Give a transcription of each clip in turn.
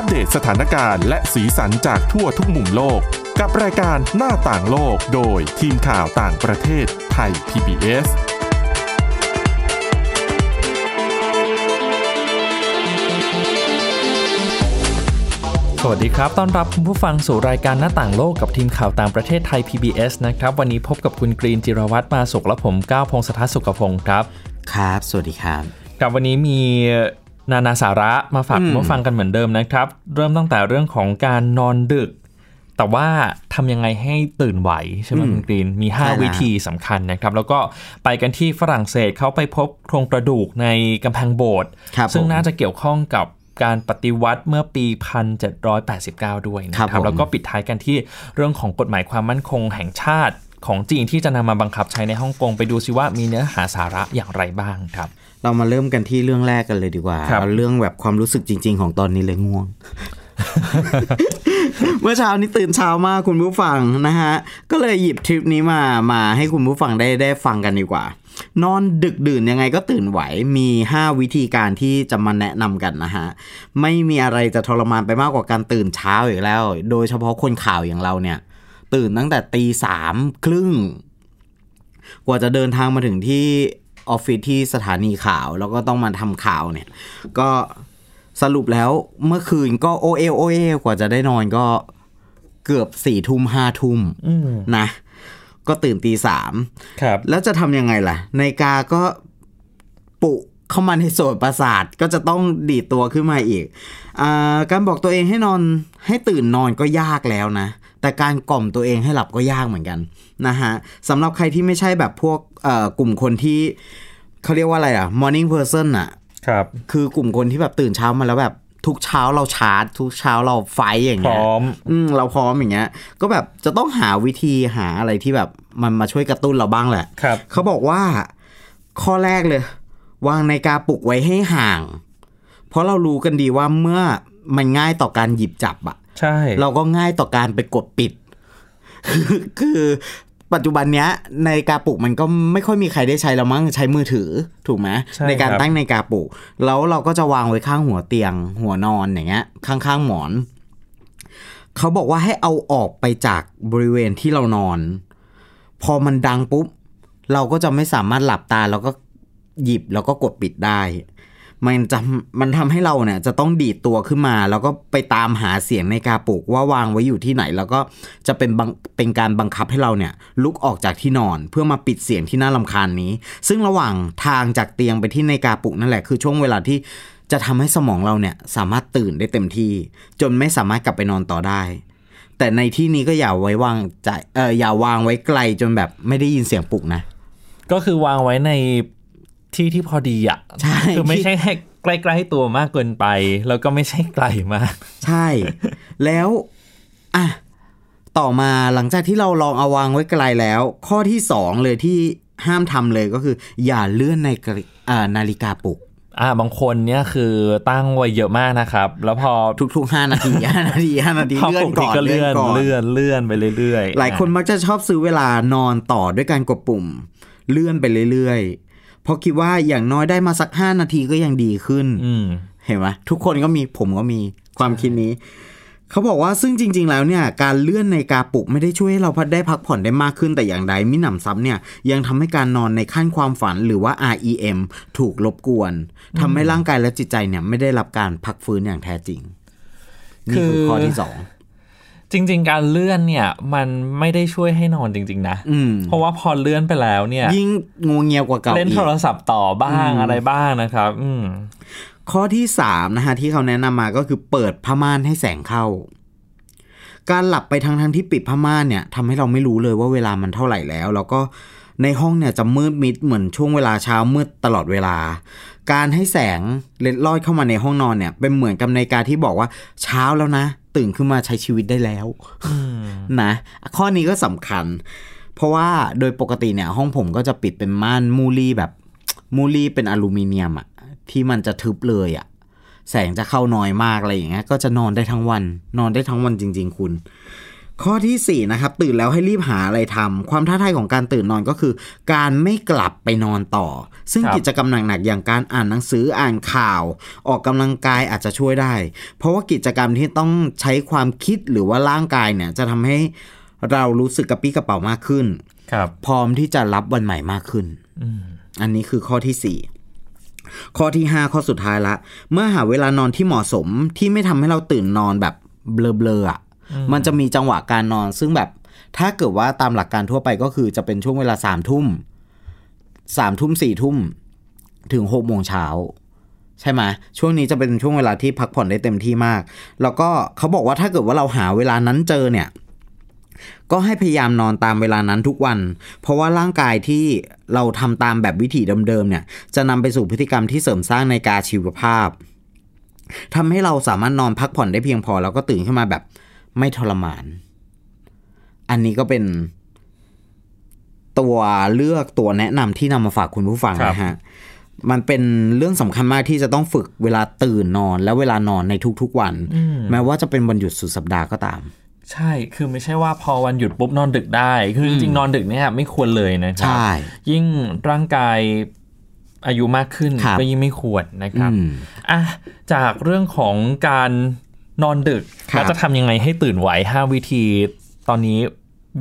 อัปเดตสถานการณ์และสีสันจากทั่วทุกมุมโลก กับรายการหน้าต่างโลกโดยทีมข่าวต่างประเทศไทย PBS สวัสดีครับ ต้อนรับคุณผู้ฟังสู่รายการหน้าต่างโลกกับทีมข่าวต่างประเทศไทย PBS นะครับ วันนี้พบกับคุณกรีนจิรวัตรมาสุขและผมก้าวพงศธรสุขพงศ์ครับ ครับ สวัสดีครับกับวันนี้มี นานาสาระมาฝากคุณผู้ฟังกันเหมือนเดิมนะครับ เริ่มตั้งแต่เรื่องของการนอนดึก แต่ว่าทำยังไงให้ตื่นไหวใช่ไหมอืมคุณกรีนมีใช่แล้ว5วิธีสำคัญนะครับ แล้วก็ไปกันที่ฝรั่งเศสเขาไปพบโครงกระดูกในกำแพงโบสถ์ครับซึ่งผมน่าจะเกี่ยวข้องกับการปฏิวัติเมื่อปี 1789 ด้วยนะคครัรับบผมแล้วก็ปิดท้ายกันที่เรื่องของกฎหมายความมั่นคงแห่งชาติของจีนที่จะนำมาบังคับใช้ในฮ่องกงไปดูซิว่ามีเนื้อหาสาระอย่างไรบ้างครับ เรามาเริ่มกันที่เรื่องแรกกันเลยดีกว่าครับเอาเรื่องแบบความรู้สึกจริง ๆ ของตอนนี้เลยง่วง เมื่อเช้านี้ตื่นเช้ามากคุณผู้ฟังนะฮะ ก็เลยหยิบทริปนี้มามาให้คุณผู้ฟังได้ได้ฟังกันดีกว่า นอนดึกดื่นยังไงก็ตื่นไหวมี 5 วิธีการที่จะมาแนะนำกันนะฮะ ไม่มีอะไรจะทรมานไปมากกว่าการตื่นเช้าอีกแล้ว โดยเฉพาะคนข่าวอย่างเราเนี่ย ตื่นตั้งแต่ตีสามครึ่งกว่าจะเดินทางมาถึงที่ ออฟฟิศที่สถานีข่าว แล้วก็ต้องมาทำข่าวเนี่ย ก็สรุปแล้วเมื่อคืนก็โอเอโอเอกว่าจะได้นอนก็เกือบสี่ทุ่มห้าทุ่มอืมนะ ก็ตื่นตีสามครับ แล้วจะทำยังไงล่ะนาฬิกาก็ปุเข้ามาในโสดประสาทก็จะต้องดีดตัวขึ้นมาอีกอาการบอกตัวเองให้นอนให้ตื่นนอนก็ยากแล้วนะ แต่การกล่อมตัวเองให้หลับก็ยากเหมือนกันนะฮะสำหรับใครที่ไม่ใช่แบบพวกเอ่อกลุ่มคนที่เขาเรียกว่าอะไรอะ morning person อะครับคือกลุ่มคนที่แบบตื่นเช้ามาแล้วแบบทุกเช้าเราชาร์จ ทุกเช้าเราไฟท์อย่างพเงี้ยร้อมอืมเราพร้อมอย่างเงี้ย ก็แบบจะต้องหาวิธีหาอะไรที่แบบมันมาช่วยกระตุ้นเราบ้างแหละครับเขาบอกว่าข้อแรกเลย วางในาฬิกาปลุกไว้ให้ห่าง เพราะเรารู้กันดีว่าเมื่อมันง่ายต่อการหยิบจับอะ ใช่ เราก็ง่ายต่อการไปกดปิดคือคือปัจจุบันเนี้ยนาฬิกาปลุกมันก็ไม่ค่อยมีใครได้ใช้แล้วมั้งใช้มือถือถูกไหมใช่ในการครับตั้งนาฬิกาปลุกแล้วเราก็จะวางไว้ข้างหัวเตียง หัวนอนอย่างเงี้ย ข้างๆหมอน เขาบอกว่าให้เอาออกไปจากบริเวณที่เรานอน พอมันดังปุ๊บ เราก็จะไม่สามารถหลับตาแล้วก็หยิบแล้วก็กดปิดได้ มันจะมันทำให้เราเนี่ยจะต้องดีดตัวขึ้นมา แล้วก็ไปตามหาเสียงในกาปลุกว่าวางไว้อยู่ที่ไหน แล้วก็จะเป็นเป็นการบังคับให้เราเนี่ยลุกออกจากที่นอน เพื่อมาปิดเสียงที่น่าลำคาญนี้ ซึ่งระหว่างทางจากเตียงไปที่ในกาปลุกนั่นแหละคือช่วงเวลาที่จะทำให้สมองเราเนี่ยสามารถตื่นได้เต็มที่ จนไม่สามารถกลับไปนอนต่อได้ แต่ในที่นี้ก็อย่าไว้วางใจเอออย่าวางไว้ไกลจนแบบไม่ได้ยินเสียงปลุกนะ ก็คือวางไว้ใน ที่ที่พอดีอะใช่คือไม่ใช่ให้ใกล้ๆตัวมากเกินไป แล้วก็ไม่ใช่ไกลมาก ใช่ แล้วอะต่อมาหลังจากที่เราลองเอาวางไว้ไกลแล้ว ข้อที่สองเลยที่ห้ามทำเลยก็คือ อย่าเลื่อนในกริอ่านาฬิกาปลุกอ่าบางคนเนี่ยคือตั้งไว้เยอะมากนะครับ แล้วพอทุกๆห้านาทีห้านาทีห้านาทีพอเลื่อปนกก่ติอนก็เลื่อนก่อนเลื่อนเลื่อนไปเรื่อยๆ หลายคนมักจะชอบซื้อเวลานอนต่อด้วยการกดปุ่ม เลื่อนไปเรื่อยๆ เพราะคิดว่าอย่างน้อยได้มาสักห้านาทีก็ยังดีขึ้นอืมเห็นไหมทุกคนก็มีผมก็มีความคิดนี้ เขาบอกว่าซึ่งจริง ๆ แล้วเนี่ย การเลื่อนในาฬิกาปลุกไม่ได้ช่วยให้เราพัดได้พักผ่อนได้มากขึ้นแต่อย่างใดมิหนำซ้ำเนี่ย ยังทำให้การนอนในขั้นความฝันหรือว่า REM ถูกรบกวนทำให้ร่างกายและจิตใจเนี่ยไม่ได้รับการพักฟื้นอย่างแท้จริงนี่คือคือข้อที่สอง จริง ๆ การเลื่อนเนี่ย มันไม่ได้ช่วยให้นอนจริง ๆ นะอืมเพราะว่าพอเลื่อนไปแล้วเนี่ย ยิ่งงูเงียวกว่าเก่าเล่นอีโทกรศัพท์ต่อบ้างอะไรบ้างนะครับ อืมข้อที่สามนะฮะที่เขาแนะนำมาก็คือเปิดผ้าม่านให้แสงเข้า การหลับไปทั้งทั้งๆที่ปิดผ้าม่านเนี่ยทำให้เราไม่รู้เลยว่าเวลามันเท่าไหร่แล้ว แล้วก็ในห้องเนี่ยจะมืดมิดเหมือนช่วงเวลาเช้ามืดตลอดเวลา การให้แสงเล็ดลอดเข้ามาในห้องนอนเนี่ย เป็นเหมือนกับนาฬิกาที่บอกว่าเช้าแล้วนะ ตื่นขึ้นมาใช้ชีวิตได้แล้วนะข้อนี้ก็สำคัญ เพราะว่าโดยปกติเนี่ย ห้องผมก็จะปิดเป็นม่านมูลี่แบบมูลี่เป็นอลูมิเนียมอะที่มันจะทึบเลยอะแสงจะเข้าน้อยมากอะไรอย่างเงี้ยก็จะนอนได้ทั้งวัน นอนได้ทั้งวันจริง ๆ คุณ ข้อที่ 4 นะครับ ตื่นแล้วให้รีบหาอะไรทำความท้าทายของการตื่นนอนก็คือ การไม่กลับไปนอนต่อ ซึ่งครับกิจกรรมหนักๆอย่างการอ่านหนังสืออ่านข่าว ออกกำลังกายอาจจะช่วยได้ เพราะว่ากิจกรรมที่ต้องใช้ความคิดหรือว่าร่างกายเนี่ยจะทำให้เรารู้สึกกระปี้กระเป๋ามากขึ้น ครับ พร้อมที่จะรับวันใหม่มากขึ้นอันนี้คือข้อที่4ข้อที่5ข้อสุดท้ายละ เมื่อหาเวลานอนที่เหมาะสมที่ไม่ทำให้เราตื่นนอนแบบเบลอๆอะ มันจะมีจังหวะการนอน ซึ่งแบบถ้าเกิดว่าตามหลักการทั่วไปก็คือจะเป็นช่วงเวลาสามทุ่มสามทุ่มสี่ทุ่มถึงหกโมงเช้าใช่ไหมช่วงนี้จะเป็นช่วงเวลาที่พักผ่อนได้เต็มที่มาก แล้วก็เขาบอกว่าถ้าเกิดว่าเราหาเวลานั้นเจอเนี่ย ก็ให้พยายามนอนตามเวลานั้นทุกวัน เพราะว่าร่างกายที่เราทำตามแบบวิถีเดิมๆเนี่ย จะนำไปสู่พฤติกรรมที่เสริมสร้างในกาชีวภาพทำให้เราสามารถนอนพักผ่อนได้เพียงพอ แล้วก็ตื่นขึ้นมาแบบ ไม่ทรมาน อันนี้ก็เป็นตัวเลือกตัวแนะนำที่นำมาฝากคุณผู้ฟังครับนะฮะ มันเป็นเรื่องสำคัญมากที่จะต้องฝึกเวลาตื่นนอน และเวลานอนในทุกๆวัน แม้ว่าจะเป็นวันหยุดสุดสัปดาห์ก็ตาม ใช่ คือไม่ใช่ว่าพอวันหยุดปุ๊บนอนดึกได้ คือจริงๆนอนดึกเนี่ยไม่ควรเลยนะครัใช่ยิ่งร่างกายอายุมากขึ้นครับก็ยิ่งไม่ควรนะครับอืมอะ จากเรื่องของการ นอนดึกครับแล้วจะทำยังไงให้ตื่นไหว5วิธี ตอนนี้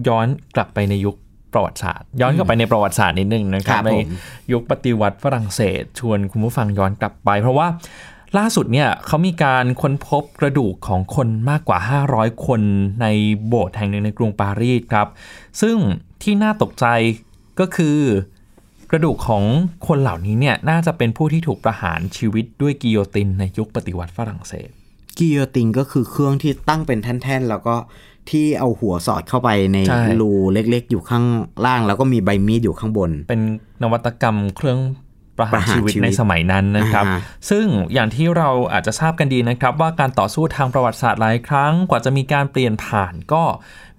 ย้อนกลับไปในยุคประวัติศาสตร์ ย้อนกลับไปในประวัติศาสตร์นิดนึงนะครับครับในผมยุคปฏิวัติฝรั่งเศส ชวนคุณผู้ฟังย้อนกลับไป เพราะว่าล่าสุดเนี่ยเขามีการค้นพบกระดูกของคนมากกว่า 500 คนในโบสถ์แห่งหนึ่งในกรุงปารีสครับ ซึ่งที่น่าตกใจก็คือกระดูกของคนเหล่านี้เนี่ยน่าจะเป็นผู้ที่ถูกประหารชีวิตด้วยกิโยตินในยุคปฏิวัติฝรั่งเศส กิโยตินก็คือเครื่องที่ตั้งเป็นแท่นๆ แล้วก็ที่เอาหัวสอดเข้าไปในใช่ รูเล็กๆ อยู่ข้างล่าง แล้วก็มีใบมีดอยู่ข้างบน เป็นนวัตกรรมเครื่องประหารประหารชีวิตชีวิตในสมัยนั้นนะครับ อ่าฮะ ซึ่งอย่างที่เราอาจจะทราบกันดีนะครับ ว่าการต่อสู้ทางประวัติศาสตร์หลายครั้งกว่าจะมีการเปลี่ยนผ่านก็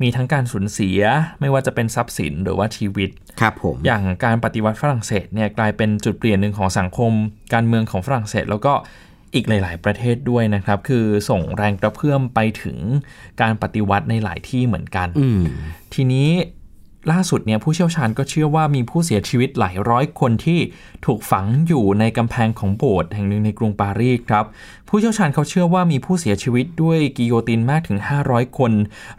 มีทั้งการสูญเสีย ไม่ว่าจะเป็นทรัพย์สินหรือว่าชีวิต ครับผม อย่างการปฏิวัติฝรั่งเศสเนี่ยกลายเป็นจุดเปลี่ยนหนึ่งของสังคม การเมืองของฝรั่งเศส แล้วก็ อีกหลาย ๆ ประเทศด้วยนะครับ คือส่งแรงกระเพื่อมไปถึงการปฏิวัติในหลายที่เหมือนกันอืมทีนี้ ล่าสุดเนี่ยผู้เชี่ยวชาญก็เชื่อว่ามีผู้เสียชีวิตหลายร้อยคนที่ถูกฝังอยู่ในกำแพงของโบสถ์แห่งหนึ่งในกรุงปารีสครับ ผู้เชี่ยวชาญเขาเชื่อว่ามีผู้เสียชีวิตด้วยกิโยตินมากถึง 500 คน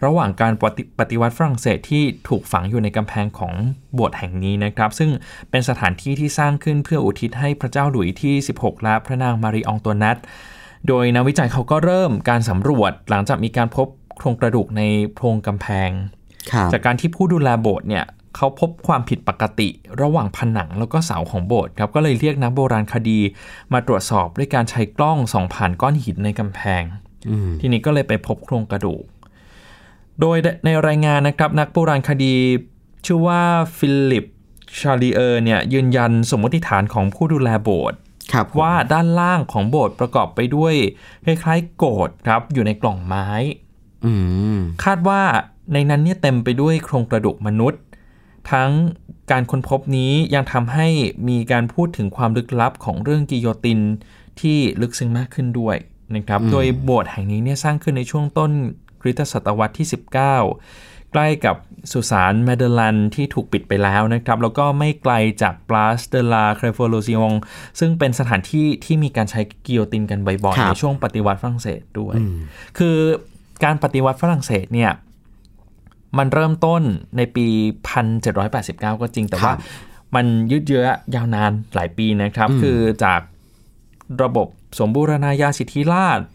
ระหว่างการปฏิปฏวัติฝรั่งเศสที่ถูกฝังอยู่ในกำแพงของโบสถ์แห่งนี้นะครับ ซึ่งเป็นสถานที่ที่สร้างขึ้นเพื่ออุทิศให้พระเจ้าหลุยส์ที่ 16 และพระนางมารีอองตัวนัตโดยนักวิจัยเขาก็เริ่มการสำรวจหลังจากมีการพบโครงกระดูกในโพรงกำแพง จากการที่ผู้ดูแลโบสถ์เนี่ยเขาพบความผิดปกติระหว่างผนังแล้วก็เสาของโบสถ์ครับก็เลยเรียกนักโบราณคดีมาตรวจสอบด้วยการใช้กล้องส่องผ่านก้อนหินในกำแพงอืมทีนี้ก็เลยไปพบโครงกระดูก โดยในรายงานนะครับนักโบราณคดีชื่อว่า Philippe Charlier เนี่ยยืนยันสมมติฐานของผู้ดูแลโบสถ์ครับผมว่าด้านล่างของโบสถ์ประกอบไปด้วยคล้ายๆโกศครับอยู่ในกล่องไม้อืมคาดว่า ในนั้นเนี่ยเต็มไปด้วยโครงกระดูกมนุษย์ ทั้งการค้นพบนี้ยังทำให้มีการพูดถึงความลึกลับของเรื่องกิโยตินที่ลึกซึ้งมากขึ้นด้วยนะครับ โดยโบสถ์แห่งนี้เนี่ยสร้างขึ้นในช่วงต้นคริสตศตวรรษที่ 19 ใกล้กับสุสานแมเดลันที่ถูกปิดไปแล้วนะครับ แล้วก็ไม่ไกลจากปลาสเดลาเครโฟโลซิองซึ่งเป็นสถานที่ที่มีการใช้กิโยตินกันบ่อยครัๆบในช่วงปฏิวัติฝรั่งเศสด้วย คือการปฏิวัติฝรั่งเศสเนี่ย มันเริ่มต้นในปี 1789 ก็จริง แต่ว่าครับมันยืดเยื้อยาวนานหลายปีนะครับ คือจากระบบสมบูรณาญาสิทธิราชย์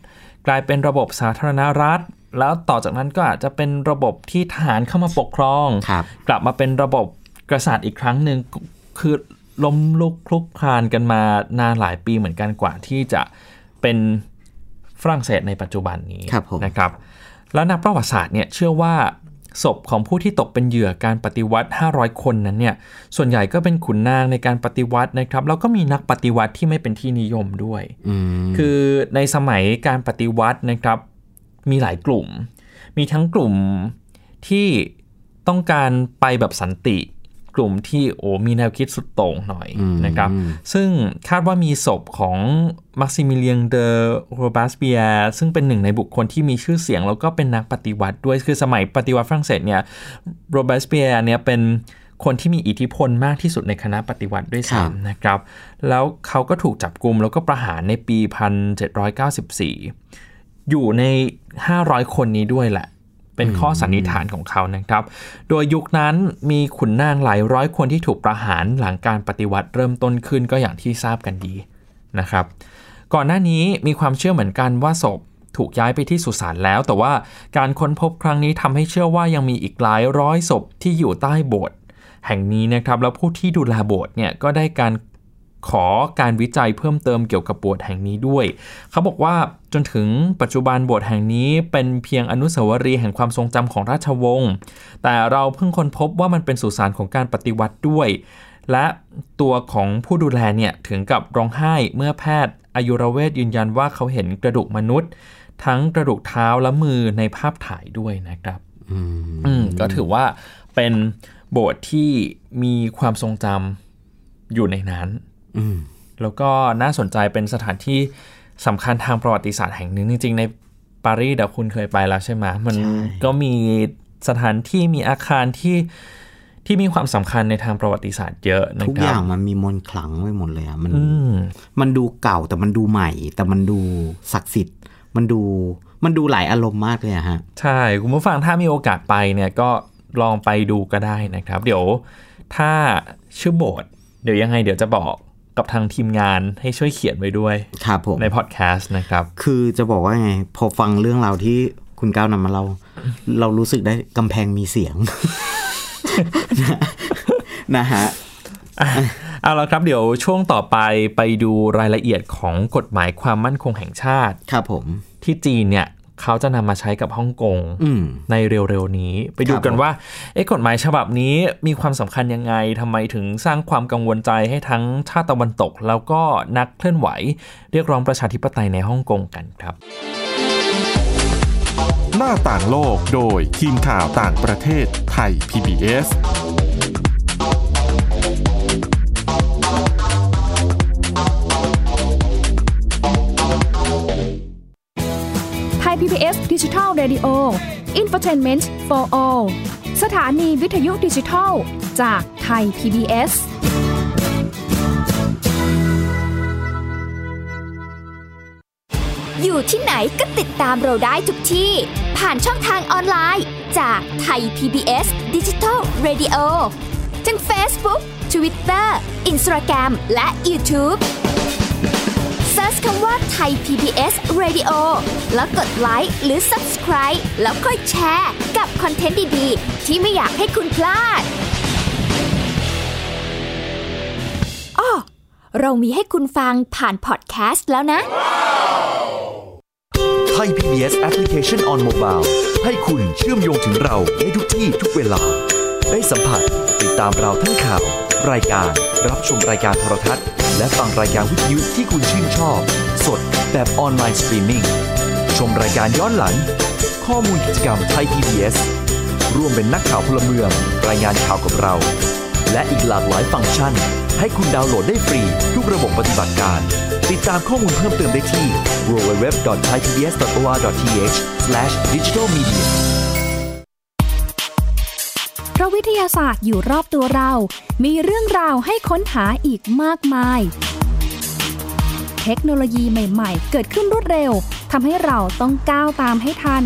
กลายเป็นระบบสาธารณรัฐ แล้วต่อจากนั้นก็อาจจะเป็นระบบที่ทหารเข้ามาปกครองครับกลับมาเป็นระบบกษัตริย์อีกครั้งหนึ่งคือล้มลุกคลุกคลานกันมานานหลายปีเหมือนกันกว่าที่จะเป็นฝรั่งเศสในปัจจุบันนี้ครับผมนะครับ แล้วนักประวัติศาสตร์เนี่ยเชื่อว่า ศพของผู้ที่ตกเป็นเหยื่อการปฏิวัติ 500 คนนั้นเนี่ยส่วนใหญ่ก็เป็นขุนนางในการปฏิวัตินะครับแล้วก็มีนักปฏิวัติที่ไม่เป็นที่นิยมด้วยอืมคือในสมัยการปฏิวัตินะครับมีหลายกลุ่ม มีทั้งกลุ่มที่ต้องการไปแบบสันติ กลุ่มที่โอ้มีแนวคิดสุดโต่งหน่อยนะครับ ซึ่งคาดว่ามีศพของมักซิมิเลียงเดอโรบัสเปียซึ่งเป็นหนึ่งในบุคคลที่มีชื่อเสียง แล้วก็เป็นนักปฏิวัติด้วยคือสมัยปฏิวัติฝรั่งเศสเนี่ยโรบัสเปียเนี่ยเป็นคนที่มีอิทธิพลมากที่สุดในคณะปฏิวัติด้วยซ้ำนะครับ แล้วเขาก็ถูกจับกลุ่มแล้วก็ประหารในปี 1794 อยู่ใน 500 คนนี้ด้วยแหละ เป็นข้อสันนิษฐานของเขานะครับ โดยยุคนั้นมีขุนนางหลายร้อยคนที่ถูกประหารหลังการปฏิวัติเริ่มต้นขึ้นก็อย่างที่ทราบกันดีนะครับ ก่อนหน้านี้มีความเชื่อเหมือนกันว่าศพถูกย้ายไปที่สุสานแล้ว แต่ว่าการค้นพบครั้งนี้ทำให้เชื่อว่ายังมีอีกหลายร้อยศพที่อยู่ใต้โบสถ์แห่งนี้นะครับ แล้วผู้ที่ดูแลโบสถ์เนี่ยก็ได้การ ขอการวิจัยเพิ่มเติมเกี่ยวกับโบสถ์แห่งนี้ด้วย เขาบอกว่าจนถึงปัจจุบันโบสถ์แห่งนี้เป็นเพียงอนุสาวรีย์แห่งความทรงจำของราชวงศ์แต่เราเพิ่งค้นพบว่ามันเป็นสุสานของการปฏิวัติด้วย และตัวของผู้ดูแลเนี่ยถึงกับร้องไห้เมื่อแพทย์อายุรเวทยืนยันว่าเขาเห็นกระดูกมนุษย์ ทั้งกระดูกเท้าและมือในภาพถ่ายด้วยนะครับอืมก็ถือว่าเป็นโบสถ์ที่มีความทรงจำอยู่ในนั้น แล้วก็น่าสนใจเป็นสถานที่สำคัญทางประวัติศาสตร์แห่งหนึ่งจริง ๆ ในปารีสเดี๋ยวคุณเคยไปแล้วใช่ไหมมันก็มีสถานที่มีอาคารที่ที่มีความสำคัญในทางประวัติศาสตร์เยอะนะครับทุกอย่างมันมีมนต์ขลังไว้หมดเลยอะมันมันดูเก่าแต่มันดูใหม่ แต่มันดูศักดิ์สิทธิ์ มันดูมันดูหลายอารมณ์มากเลยอะฮะ ใช่ คุณผู้ฟังถ้ามีโอกาสไปเนี่ยก็ลองไปดูก็ได้นะครับ เดี๋ยวถ้าชื่อโบสถ์เดี๋ยวยังไงเดี๋ยวจะบอก กับทางทีมงานให้ช่วยเขียนไว้ด้วยครับผมในพอดแคสต์นะครับ คือจะบอกว่าไง พอฟังเรื่องราวที่คุณก้าวนำมาเรา เรารู้สึกได้กำแพงมีเสียง นะฮะเอาละครับเดี๋ยวช่วงต่อไปไปดูรายละเอียดของกฎหมายความมั่นคงแห่งชาติ ครับผม ที่จีนเนี่ย เขาจะนำมาใช้กับฮ่องกงในเร็วๆนี้ ไปดูกันว่าเอ๊ะกฎหมายฉบับนี้มีความสำคัญยังไงทำไมถึงสร้างความกังวลใจให้ทั้งชาติตะวันตก แล้วก็นักเคลื่อนไหว เรียกร้องประชาธิปไตยในฮ่องกงกันครับ หน้าต่างโลกโดยทีมข่าวต่างประเทศไทย PBS Radio Infotainment for All สถานีวิทยุดิจิทัล จากไทย PBS อยู่ที่ไหนก็ติดตามเราได้ทุกที่ ผ่านช่องทางออนไลน์ จากไทย PBS Digital Radio ทั้ง Facebook Twitter Instagram และ YouTube Search คำว่าไทย PBS Radio แล้วกดไลค์หรือ Subscribe แล้วค่อยแชร์ กับ content ดี ๆ ที่ไม่อยากให้คุณพลาดอ้อเรามีให้คุณฟังผ่านพอดแคสต์แล้วนะ ไทย PBS Application on Mobile ให้คุณเชื่อมโยงถึงเราในทุกที่ทุกเวลา ได้สัมผัสติดตามเราทั้งข่าว รายการรับชมรายการโทรทัศน์ และฟังรายการวิทยุที่คุณชื่นชอบ สดแบบ online streaming ชมรายการย้อนหลัง ข้อมูลกิจกรรมไทย PBS ร่วมเป็นนักข่าวพลเมือง รายงานข่าวกับเรา และอีกหลากหลายฟังก์ชัน ให้คุณดาวน์โหลดได้ฟรี ทุกระบบปฏิบัติการ ติดตามข้อมูลเพิ่มเติมได้ที่ www.thaipbs.or.th/digitalmedia เพราะวิทยาศาสตร์อยู่รอบตัวเรา มีเรื่องราวให้ค้นหาอีกมากมาย เทคโนโลยีใหม่ ๆ เกิดขึ้นรวดเร็วทำให้เราต้องก้าวตามให้ทัน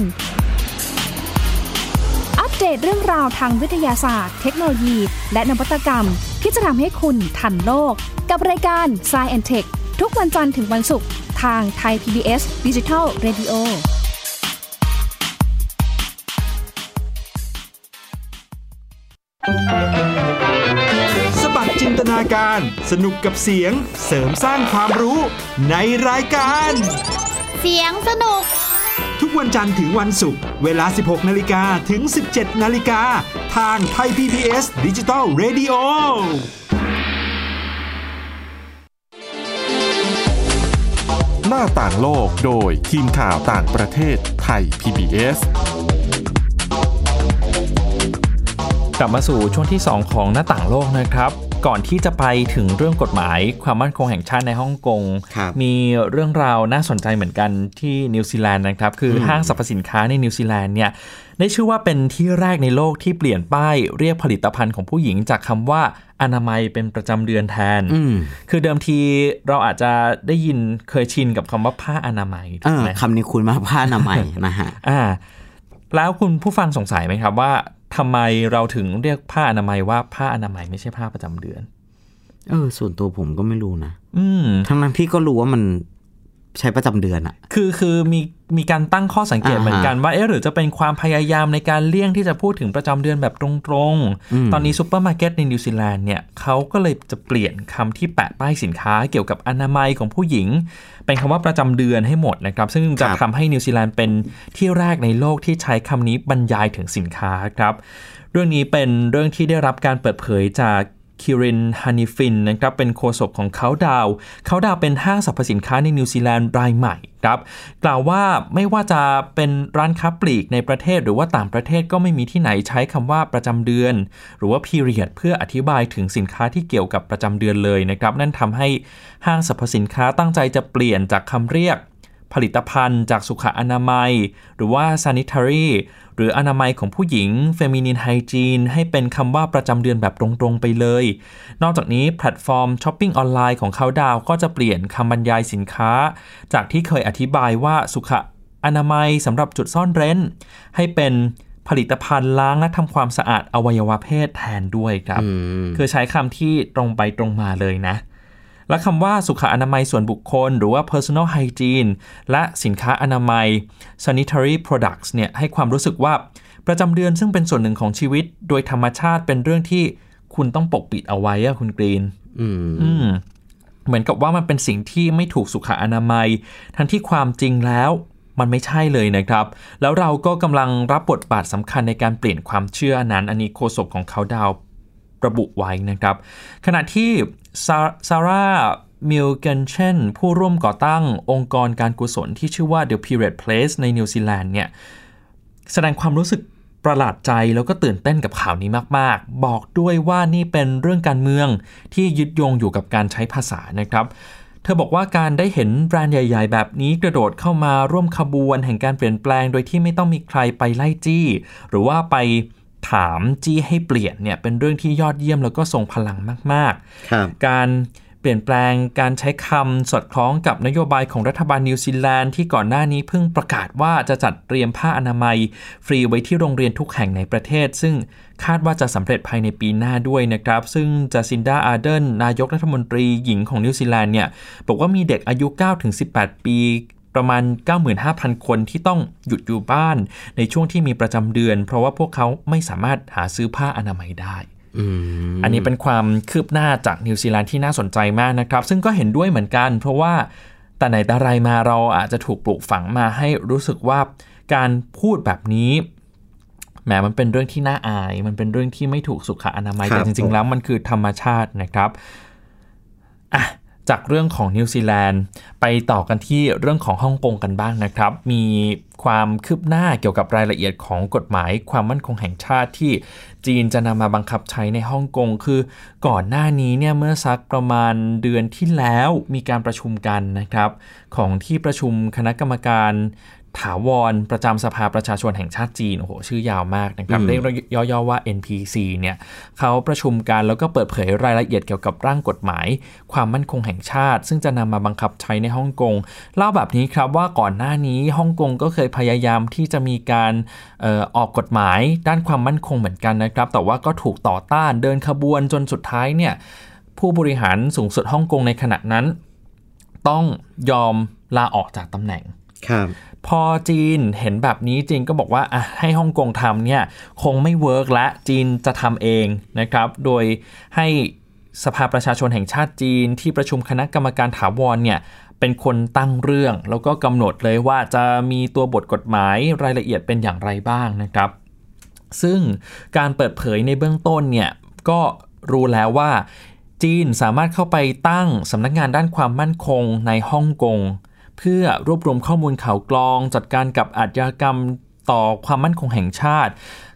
อัปเดตเรื่องราวทางวิทยาศาสตร์ เทคโนโลยี และนวัตกรรมที่จะทำให้คุณทันโลก กับรายการ s c i e n t e c h ทุกวันจันทร์ถึงวันศุกร์ทางไทย PBS Digital Radio สบัดจินตนาการ สนุกกับเสียง เสริมสร้างความรู้ในรายการ เสียงสนุก ทุกวันจันทร์ถึงวันศุกร์เวลา 16 นาฬิกาถึง 17 นาฬิกา ทางไทย PBS ดิจิตอล Radio หน้าต่างโลกโดยทีมข่าวต่างประเทศไทย PBS กลับมาสู่ช่วงที่ 2 ของหน้าต่างโลกนะครับ ก่อนที่จะไปถึงเรื่องกฎหมาย ความมั่นคงแห่งชาติในฮ่องกงครับมีเรื่องราวน่าสนใจเหมือนกันที่นิวซีแลนด์นะครับ คืออห้างสรรพสินค้าในนิวซีแลนด์เนี่ยได้ชื่อว่าเป็นที่แรกในโลกที่เปลี่ยนป้ายเรียกผลิตภัณฑ์ของผู้หญิงจากคำว่าอนามัยเป็นประจำเดือนแทนอืมคือเดิมทีเราอาจจะได้ยินเคยชินกับคำว่าผ้าอนามัยเอถูกอไหมคำนี้คุณมากผ้าอนามัยนะฮะอ่าแล้วคุณผู้ฟังสงสัยไหมครับว่า ทำไมเราถึงเรียกผ้าอนามัยว่าผ้าอนามัยไม่ใช่ผ้าประจำเดือน เออ ส่วนตัวผมก็ไม่รู้นะ อืมทั้งนั้นที่ก็รู้ว่ามัน ใช้ประจำเดือนอะคือคือมีมีการตั้งข้อสังเกตอ่าฮะเหมือนกันว่าเอ๊ะหรือจะเป็นความพยายามในการเลี่ยงที่จะพูดถึงประจำเดือนแบบตรงๆ ตอนนี้ซูเปอร์มาร์เก็ตในนิวซีแลนด์เนี่ยเขาก็เลยจะเปลี่ยนคำที่แปะป้ายสินค้าเกี่ยวกับอนามัยของผู้หญิง เป็นคำว่าประจำเดือนให้หมดนะครับ ซึ่งจะครับทำให้นิวซีแลนด์เป็นที่แรกในโลกที่ใช้คำนี้บรรยายถึงสินค้าครับ เรื่องนี้เป็นเรื่องที่ได้รับการเปิดเผยจาก Kiri Hannifin นะครับเป็นโฆษกของ Countdown Countdown เป็นห้างสรรพสินค้าในนิวซีแลนด์รายใหญ่ครับกล่าวว่าไม่ว่าจะเป็นร้านค้าปลีกในประเทศหรือว่าต่างประเทศก็ไม่มีที่ไหนใช้คำว่าประจำเดือน หรือว่า period เพื่ออธิบายถึงสินค้าที่เกี่ยวกับประจำเดือนเลยนะครับ นั่นทำให้ห้างสรรพสินค้าตั้งใจจะเปลี่ยนจากคำเรียก ผลิตภัณฑ์จากสุขอนามัย หรือว่า sanitary หรืออนามัยของผู้หญิง feminine hygiene ให้เป็นคำว่าประจำเดือนแบบตรงๆไปเลย นอกจากนี้แพลตฟอร์มช้อปปิ้งออนไลน์ของเขาดาวก็จะเปลี่ยนคำบรรยายสินค้า จากที่เคยอธิบายว่าสุขอนามัยสำหรับจุดซ่อนเร้น ให้เป็นผลิตภัณฑ์ล้างและทำความสะอาดอวัยวะเพศแทนด้วยครับ คือใช้คำที่ตรงไปตรงมาเลยนะ และคำว่าสุขอนามัยส่วนบุคคล หรือว่า personal hygiene และสินค้าอนามัย sanitary products เนี่ยให้ความรู้สึกว่าประจำเดือนซึ่งเป็นส่วนหนึ่งของชีวิต โดยธรรมชาติเป็นเรื่องที่คุณต้องปกปิดเอาไว้อะคุณกรีน อืมอืมเหมือนกับว่ามันเป็นสิ่งที่ไม่ถูกสุขอนามัย ทั้งที่ความจริงแล้วมันไม่ใช่เลยนะครับ แล้วเราก็กำลังรับบทบาทสำคัญในการเปลี่ยนความเชื่อนั้น อันนี้โฆษกของเขาดาวระบุไว้นะครับ ขณะที่ ซาร่ามิลเกนเชนผู้ร่วมก่อตั้งองค์กรการกุศลที่ชื่อว่า The Period Place ในนิวซีแลนด์เนี่ยแสดงความรู้สึกประหลาดใจแล้วก็ตื่นเต้นกับข่าวนี้มาก ๆ บอกด้วยว่านี่เป็นเรื่องการเมืองที่ยึดโยงอยู่กับการใช้ภาษานะครับ เธอบอกว่าการได้เห็นแบรนด์ใหญ่ ๆ แบบนี้กระโดดเข้ามาร่วมขบวนแห่งการเปลี่ยนแปลง โดยที่ไม่ต้องมีใครไปไล่จี้ หรือว่าไป ถามจี้ให้เปลี่ยนเนี่ยเป็นเรื่องที่ยอดเยี่ยมแล้วก็ทรงพลังมากๆครับการเปลี่ยนแปลงการใช้คำสอดคล้องกับนโยบายของรัฐบาลนิวซีแลนด์ที่ก่อนหน้านี้เพิ่งประกาศว่าจะจัดเตรียมผ้าอนามัย ฟรีไว้ที่โรงเรียนทุกแห่งในประเทศ ซึ่งคาดว่าจะสำเร็จภายในปีหน้าด้วยนะครับ ซึ่งจาซินดาอาร์เดนนายกรัฐมนตรีหญิงของนิวซีแลนด์เนี่ยบอกว่ามีเด็กอายุ 9-18 ปี ประมาณ 95,000 คนที่ต้องหยุดอยู่บ้าน ในช่วงที่มีประจำเดือน เพราะว่าพวกเขาไม่สามารถหาซื้อผ้าอนามัยได้อืมอันนี้เป็นความคืบหน้าจากนิวซีแลนด์ที่น่าสนใจมากนะครับ ซึ่งก็เห็นด้วยเหมือนกัน เพราะว่าแต่ไหนแต่ไรมาเราอาจจะถูกปลูกฝังมาให้รู้สึกว่าการพูดแบบนี้แหมมันเป็นเรื่องที่น่าอาย มันเป็นเรื่องที่ไม่ถูกสุขอนามัยครับแต่จริง ๆ แล้วมันคือธรรมชาตินะครับอะ จากเรื่องของนิวซีแลนด์ไปต่อกันที่เรื่องของฮ่องกงกันบ้างนะครับ มีความคืบหน้าเกี่ยวกับรายละเอียดของกฎหมายความมั่นคงแห่งชาติที่จีนจะนำมาบังคับใช้ในฮ่องกงคือก่อนหน้านี้เนี่ยเมื่อสักประมาณเดือนที่แล้วมีการประชุมกันนะครับ ของที่ประชุมคณะกรรมการ ถาวรประจำสภาประชาชนแห่งชาติจีนโอ้โหชื่อยาวมากนะครับอืมเรียกย่อๆว่า NPC เนี่ยเขาประชุมกันแล้วก็เปิดเผยรายละเอียดเกี่ยวกับร่างกฎหมาย ความมั่นคงแห่งชาติ ซึ่งจะนำมาบังคับใช้ในฮ่องกงเล่าแบบนี้ครับว่าก่อนหน้านี้ฮ่องกงก็เคยพยายามที่จะมีการเอ่อออกกฎหมายด้านความมั่นคงเหมือนกันนะครับ แต่ว่าก็ถูกต่อต้านเดินขบวนจนสุดท้ายเนี่ยผู้บริหารสูงสุดฮ่องกงในขณะนั้น ต้องยอมลาออกจากตำแหน่งครับ พอจีนเห็นแบบนี้จีนก็บอกว่าอะให้ฮ่องกงทำเนี่ยคงไม่เวิร์กละจีนจะทำเองนะครับ โดยให้สภาประชาชนแห่งชาติจีนที่ประชุมคณะกรรมการถาวรเนี่ยเป็นคนตั้งเรื่อง แล้วก็กำหนดเลยว่าจะมีตัวบทกฎหมายรายละเอียดเป็นอย่างไรบ้างนะครับ ซึ่งการเปิดเผยในเบื้องต้นเนี่ยก็รู้แล้วว่าจีนสามารถเข้าไปตั้งสำนักงานด้านความมั่นคงในฮ่องกง เพื่อรวบรวมข้อมูลข่าวกรอง จัดการกับอาชญากรรมต่อความมั่นคงแห่งชาติ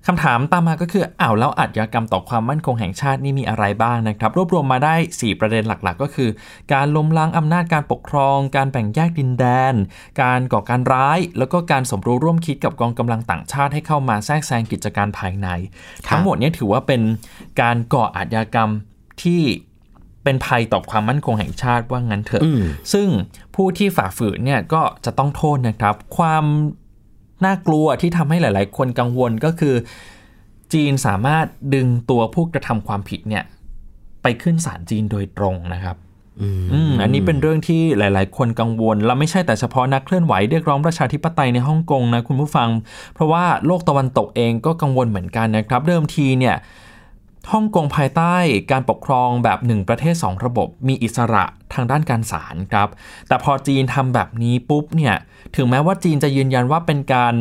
คำถามตามมาก็คืออ้าวแล้วอาชญากรรมต่อความมั่นคงแห่งชาตินี่มีอะไรบ้างนะครับ รวบรวมมาได้ 4 ประเด็นหลักๆ ก็คือ การล้มล้างอำนาจการปกครอง การแบ่งแยกดินแดน การก่อการร้าย แล้วก็การสมรู้ร่วมคิดกับกองกำลังต่างชาติให้เข้ามาแทรกแซงกิจการภายใน ทั้งหมดนี้ถือว่าเป็นการก่ออาชญากรรมที่ เป็นภัยต่อความมั่นคงแห่งชาติว่างั้นเถอะ ซึ่งผู้ที่ฝ่าฝืนเนี่ยก็จะต้องโทษนะครับ ความน่ากลัวที่ทำให้หลาย ๆ คนกังวลก็คือ จีนสามารถดึงตัวผู้กระทำความผิดเนี่ยไปขึ้นศาลจีนโดยตรงนะครับอืมอันนี้เป็นเรื่องที่หลาย ๆ คนกังวล และไม่ใช่แต่เฉพาะนักเคลื่อนไหวเรียกร้องประชาธิปไตยในฮ่องกงนะคุณผู้ฟัง เพราะว่าโลกตะวันตกเองก็กังวลเหมือนกันนะครับเดิมทีเนี่ย ฮ่องกงภายใต้การปกครองแบบหนึ่งประเทศ 2 ระบบ มีอิสระทางด้านการศาลครับ แต่พอจีนทำแบบนี้ปุ๊บเนี่ยถึงแม้ว่าจีนจะยืนยันว่าเป็นการ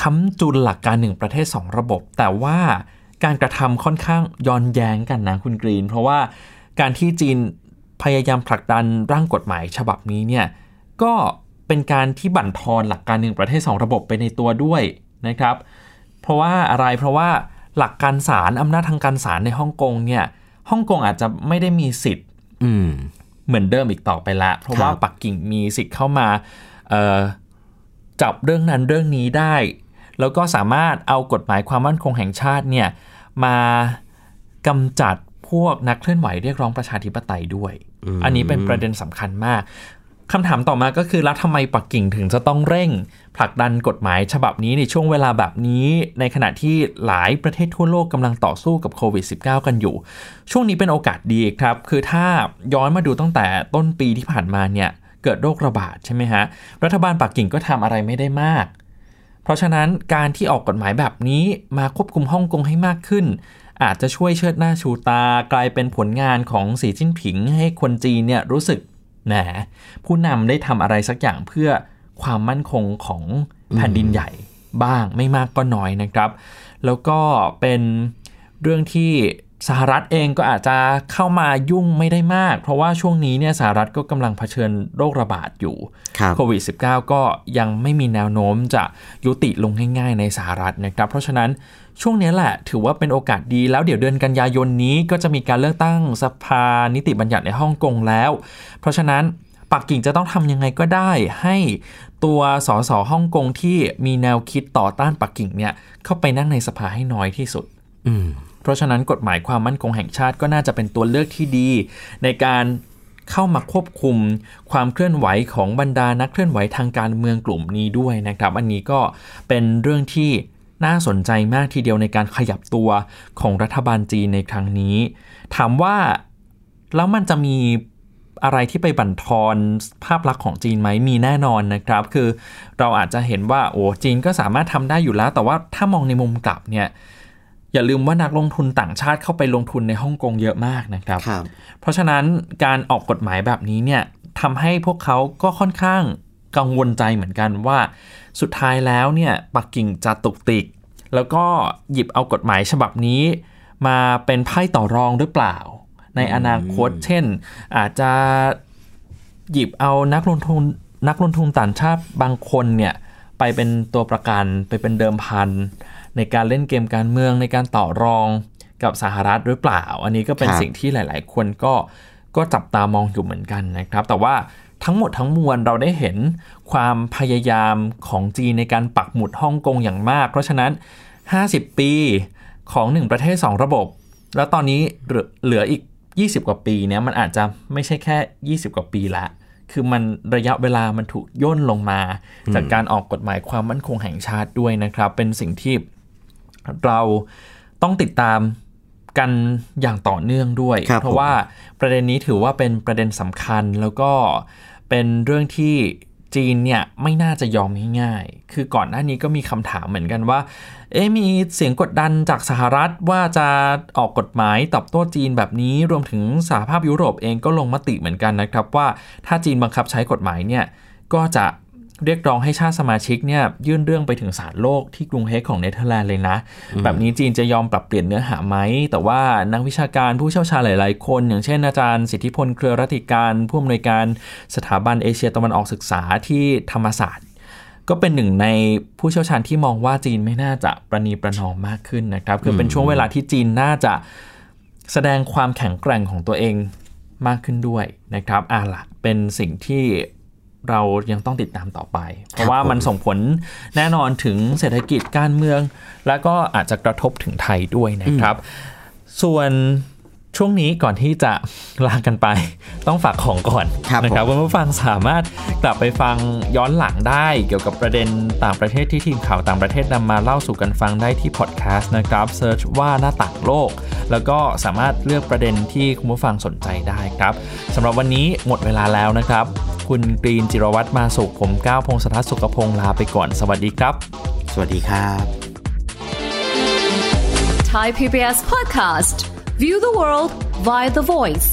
ค้ำจุนหลักการหนึ่งประเทศ 2 ระบบ แต่ว่าการกระทำค่อนข้างย้อนแย้งกันนะคุณกรีน เพราะว่าการที่จีนพยายามผลักดันร่างกฎหมายฉบับนี้เนี่ยก็เป็นการที่บั่นทอนหลักการหนึ่งประเทศ 2 ระบบไปในตัวด้วยนะครับ เพราะว่าอะไรเพราะว่า หลักการศาลอำนาจทางการศาลในฮ่องกงเนี่ยฮ่องกงอาจจะไม่ได้มีสิทธิ์เหมือนเดิมอีกต่อไปละ เพราะว่าปักกิ่งมีสิทธิ์เข้ามาจับเรื่องนั้นเรื่องนี้ได้ แล้วก็สามารถเอากฎหมายความมั่นคงแห่งชาติเนี่ยมากำจัดพวกนักเคลื่อนไหวเรียกร้องประชาธิปไตยด้วย อันนี้เป็นประเด็นสำคัญมาก คำถามต่อมาก็คือแล้วทำไมปักกิ่งถึงจะต้องเร่ง ผลักดันกฎหมายฉบับนี้ในช่วงเวลาแบบนี้ ในขณะที่หลายประเทศทั่วโลกกำลังต่อสู้กับโควิด -19 กันอยู่ ช่วงนี้เป็นโอกาสดีครับ คือถ้าย้อนมาดูตั้งแต่ต้นปีที่ผ่านมาเนี่ย เกิดโรคระบาดใช่ไหมฮะ รัฐบาลปักกิ่งก็ทำอะไรไม่ได้มาก เพราะฉะนั้นการที่ออกกฎหมายแบบนี้มาควบคุมฮ่องกงให้มากขึ้น อาจจะช่วยเชิดหน้าชูตา กลายเป็นผลงานของสีจิ้นผิง ให้คนจีนเนี่ยรู้สึก แหนผู้นำได้ทำอะไรสักอย่างเพื่อความมั่นคงของแผ่นดินใหญ่บ้างไม่มากก็น้อยนะครับ แล้วก็เป็นเรื่องที่สหรัฐเองก็อาจจะเข้ามายุ่งไม่ได้มาก เพราะว่าช่วงนี้เนี่ยสหรัฐก็กำลังเผชิญโรคระบาดอยู่โควิด -19 ก็ยังไม่มีแนวโน้มจะยุติลงง่ายๆในสหรัฐนะครับ เพราะฉะนั้น ช่วงนี้แหละถือว่าเป็นโอกาสดีแล้วเดี๋ยวเดือนกันยายนนี้ก็จะมีการเลือกตั้งสภานิติบัญญัติในฮ่องกงแล้ว เพราะฉะนั้นปักกิ่งจะต้องทำยังไงก็ได้ให้ตัวสสฮ่องกงที่มีแนวคิดต่อต้านปักกิ่งเนี่ยเข้าไปนั่งในสภาให้น้อยที่สุดเพราะฉะนั้นกฎหมายความมั่นคงแห่งชาติก็น่าจะเป็นตัวเลือกที่ดี ในการเข้ามาควบคุมความเคลื่อนไหวของบรรดานักเคลื่อนไหวทางการเมืองกลุ่มนี้ด้วยนะครับ อันนี้ก็เป็นเรื่องที่ น่าสนใจมากทีเดียวในการขยับตัวของรัฐบาลจีนในครั้งนี้ ถามว่าแล้วมันจะมีอะไรที่ไปบั่นทอนภาพลักษณ์ของจีนไหมมีแน่นอนนะครับ คือเราอาจจะเห็นว่าโอ้จีนก็สามารถทำได้อยู่แล้ว แต่ว่าถ้ามองในมุมกลับเนี่ยอย่าลืมว่านักลงทุนต่างชาติเข้าไปลงทุนในฮ่องกงเยอะมากนะครับรบเพราะฉะนั้นการออกกฎหมายแบบนี้เนี่ยทำให้พวกเขาก็ค่อนข้าง กังวลใจเหมือนกันว่า สุดท้ายแล้วเนี่ยปักกิ่งจะตุกติก แล้วก็หยิบเอากฎหมายฉบับนี้ มาเป็นไพ่ต่อรองหรือเปล่า ในอนาคต เช่น อาจจะหยิบเอานักลงทุนนักลงทุนต่างชาติบางคนเนี่ยไปเป็นตัวประกันไปเป็นเดิมพันในการเล่นเกมการเมืองในการต่อรองกับสหรัฐหรือเปล่า อันนี้ก็เป็นสิ่งที่หลาย ๆ คนก็ก็จับตามองอยู่เหมือนกันนะครับ แต่ว่า ทั้งหมดทั้งมวลเราได้เห็นความพยายามของจีนในการปักหมุดฮ่องกงอย่างมาก เพราะฉะนั้น 50 ปีของ 1 ประเทศ 2 ระบบ แล้วตอนนี้เหลืออีก 20 กว่าปีเนี่ยมันอาจจะไม่ใช่แค่ 20 กว่าปีละ คือมันระยะเวลามันถูกย่นลงมา จากการออกกฎหมายความมั่นคงแห่งชาติด้วยนะครับ เป็นสิ่งที่เราต้องติดตามกันอย่างต่อเนื่องด้วย เพราะว่าประเด็นนี้ถือว่าเป็นประเด็นสำคัญแล้วก็ เป็นเรื่องที่จีนเนี่ยไม่น่าจะยอมง่ายๆ คือก่อนหน้านี้ก็มีคำถามเหมือนกันว่า เอ๊มีเสียงกดดันจากสหรัฐว่าจะออกกฎหมายตอบโต้จีนแบบนี้ รวมถึงสหภาพยุโรปเองก็ลงมติเหมือนกันนะครับว่าถ้าจีนบังคับใช้กฎหมายเนี่ยก็จะ เรียกร้องให้ชาติสมาชิกเนี่ยยื่นเรื่องไปถึงศาลโลกที่กรุงเฮกของเนเธอร์แลนด์เลยนะ แบบนี้จีนจะยอมปรับเปลี่ยนเนื้อหาไหม แต่ว่านักวิชาการผู้เชี่ยวชาญหลาย ๆ คน อย่างเช่นอาจารย์สิทธิพลเครือรัติการผู้อำนวยการสถาบันเอเชียตะวันออกศึกษาที่ธรรมศาสตร์ก็เป็นหนึ่งในผู้เชี่ยวชาญที่มองว่าจีนไม่น่าจะประนีประนอมมากขึ้นนะครับ คือเป็นช่วงเวลาที่จีนน่าจะแสดงความแข็งแกร่งของตัวเองมากขึ้นด้วยนะครับอ่าล่ะเป็นสิ่งที่ เรายังต้องติดตามต่อไป เพราะว่ามันส่งผลแน่นอนถึงเศรษฐกิจการเมือง แล้วก็อาจจะกระทบถึงไทยด้วยนะครับ ส่วนช่วงนี้ก่อนที่จะลากันไป ต้องฝากของก่อนครับนะครับผมคุณผู้ฟังสามารถกลับไปฟังย้อนหลังได้เกี่ยวกับประเด็นต่างประเทศที่ทีมข่าวต่างประเทศนำมาเล่าสู่กันฟังได้ที่พอดแคสต์นะครับเซิร์ชว่าหน้าต่างโลก แล้วก็สามารถเลือกประเด็นที่คุณผู้ฟังสนใจได้ครับสำหรับวันนี้หมดเวลาแล้วนะครับ คุณกรีนจิรวัตรมาสุข ผมก้าวพงศธรสุขพงศ์ลาไปก่อน สวัสดีครับ สวัสดีครับ Thai PBS podcast. View the world via the voice.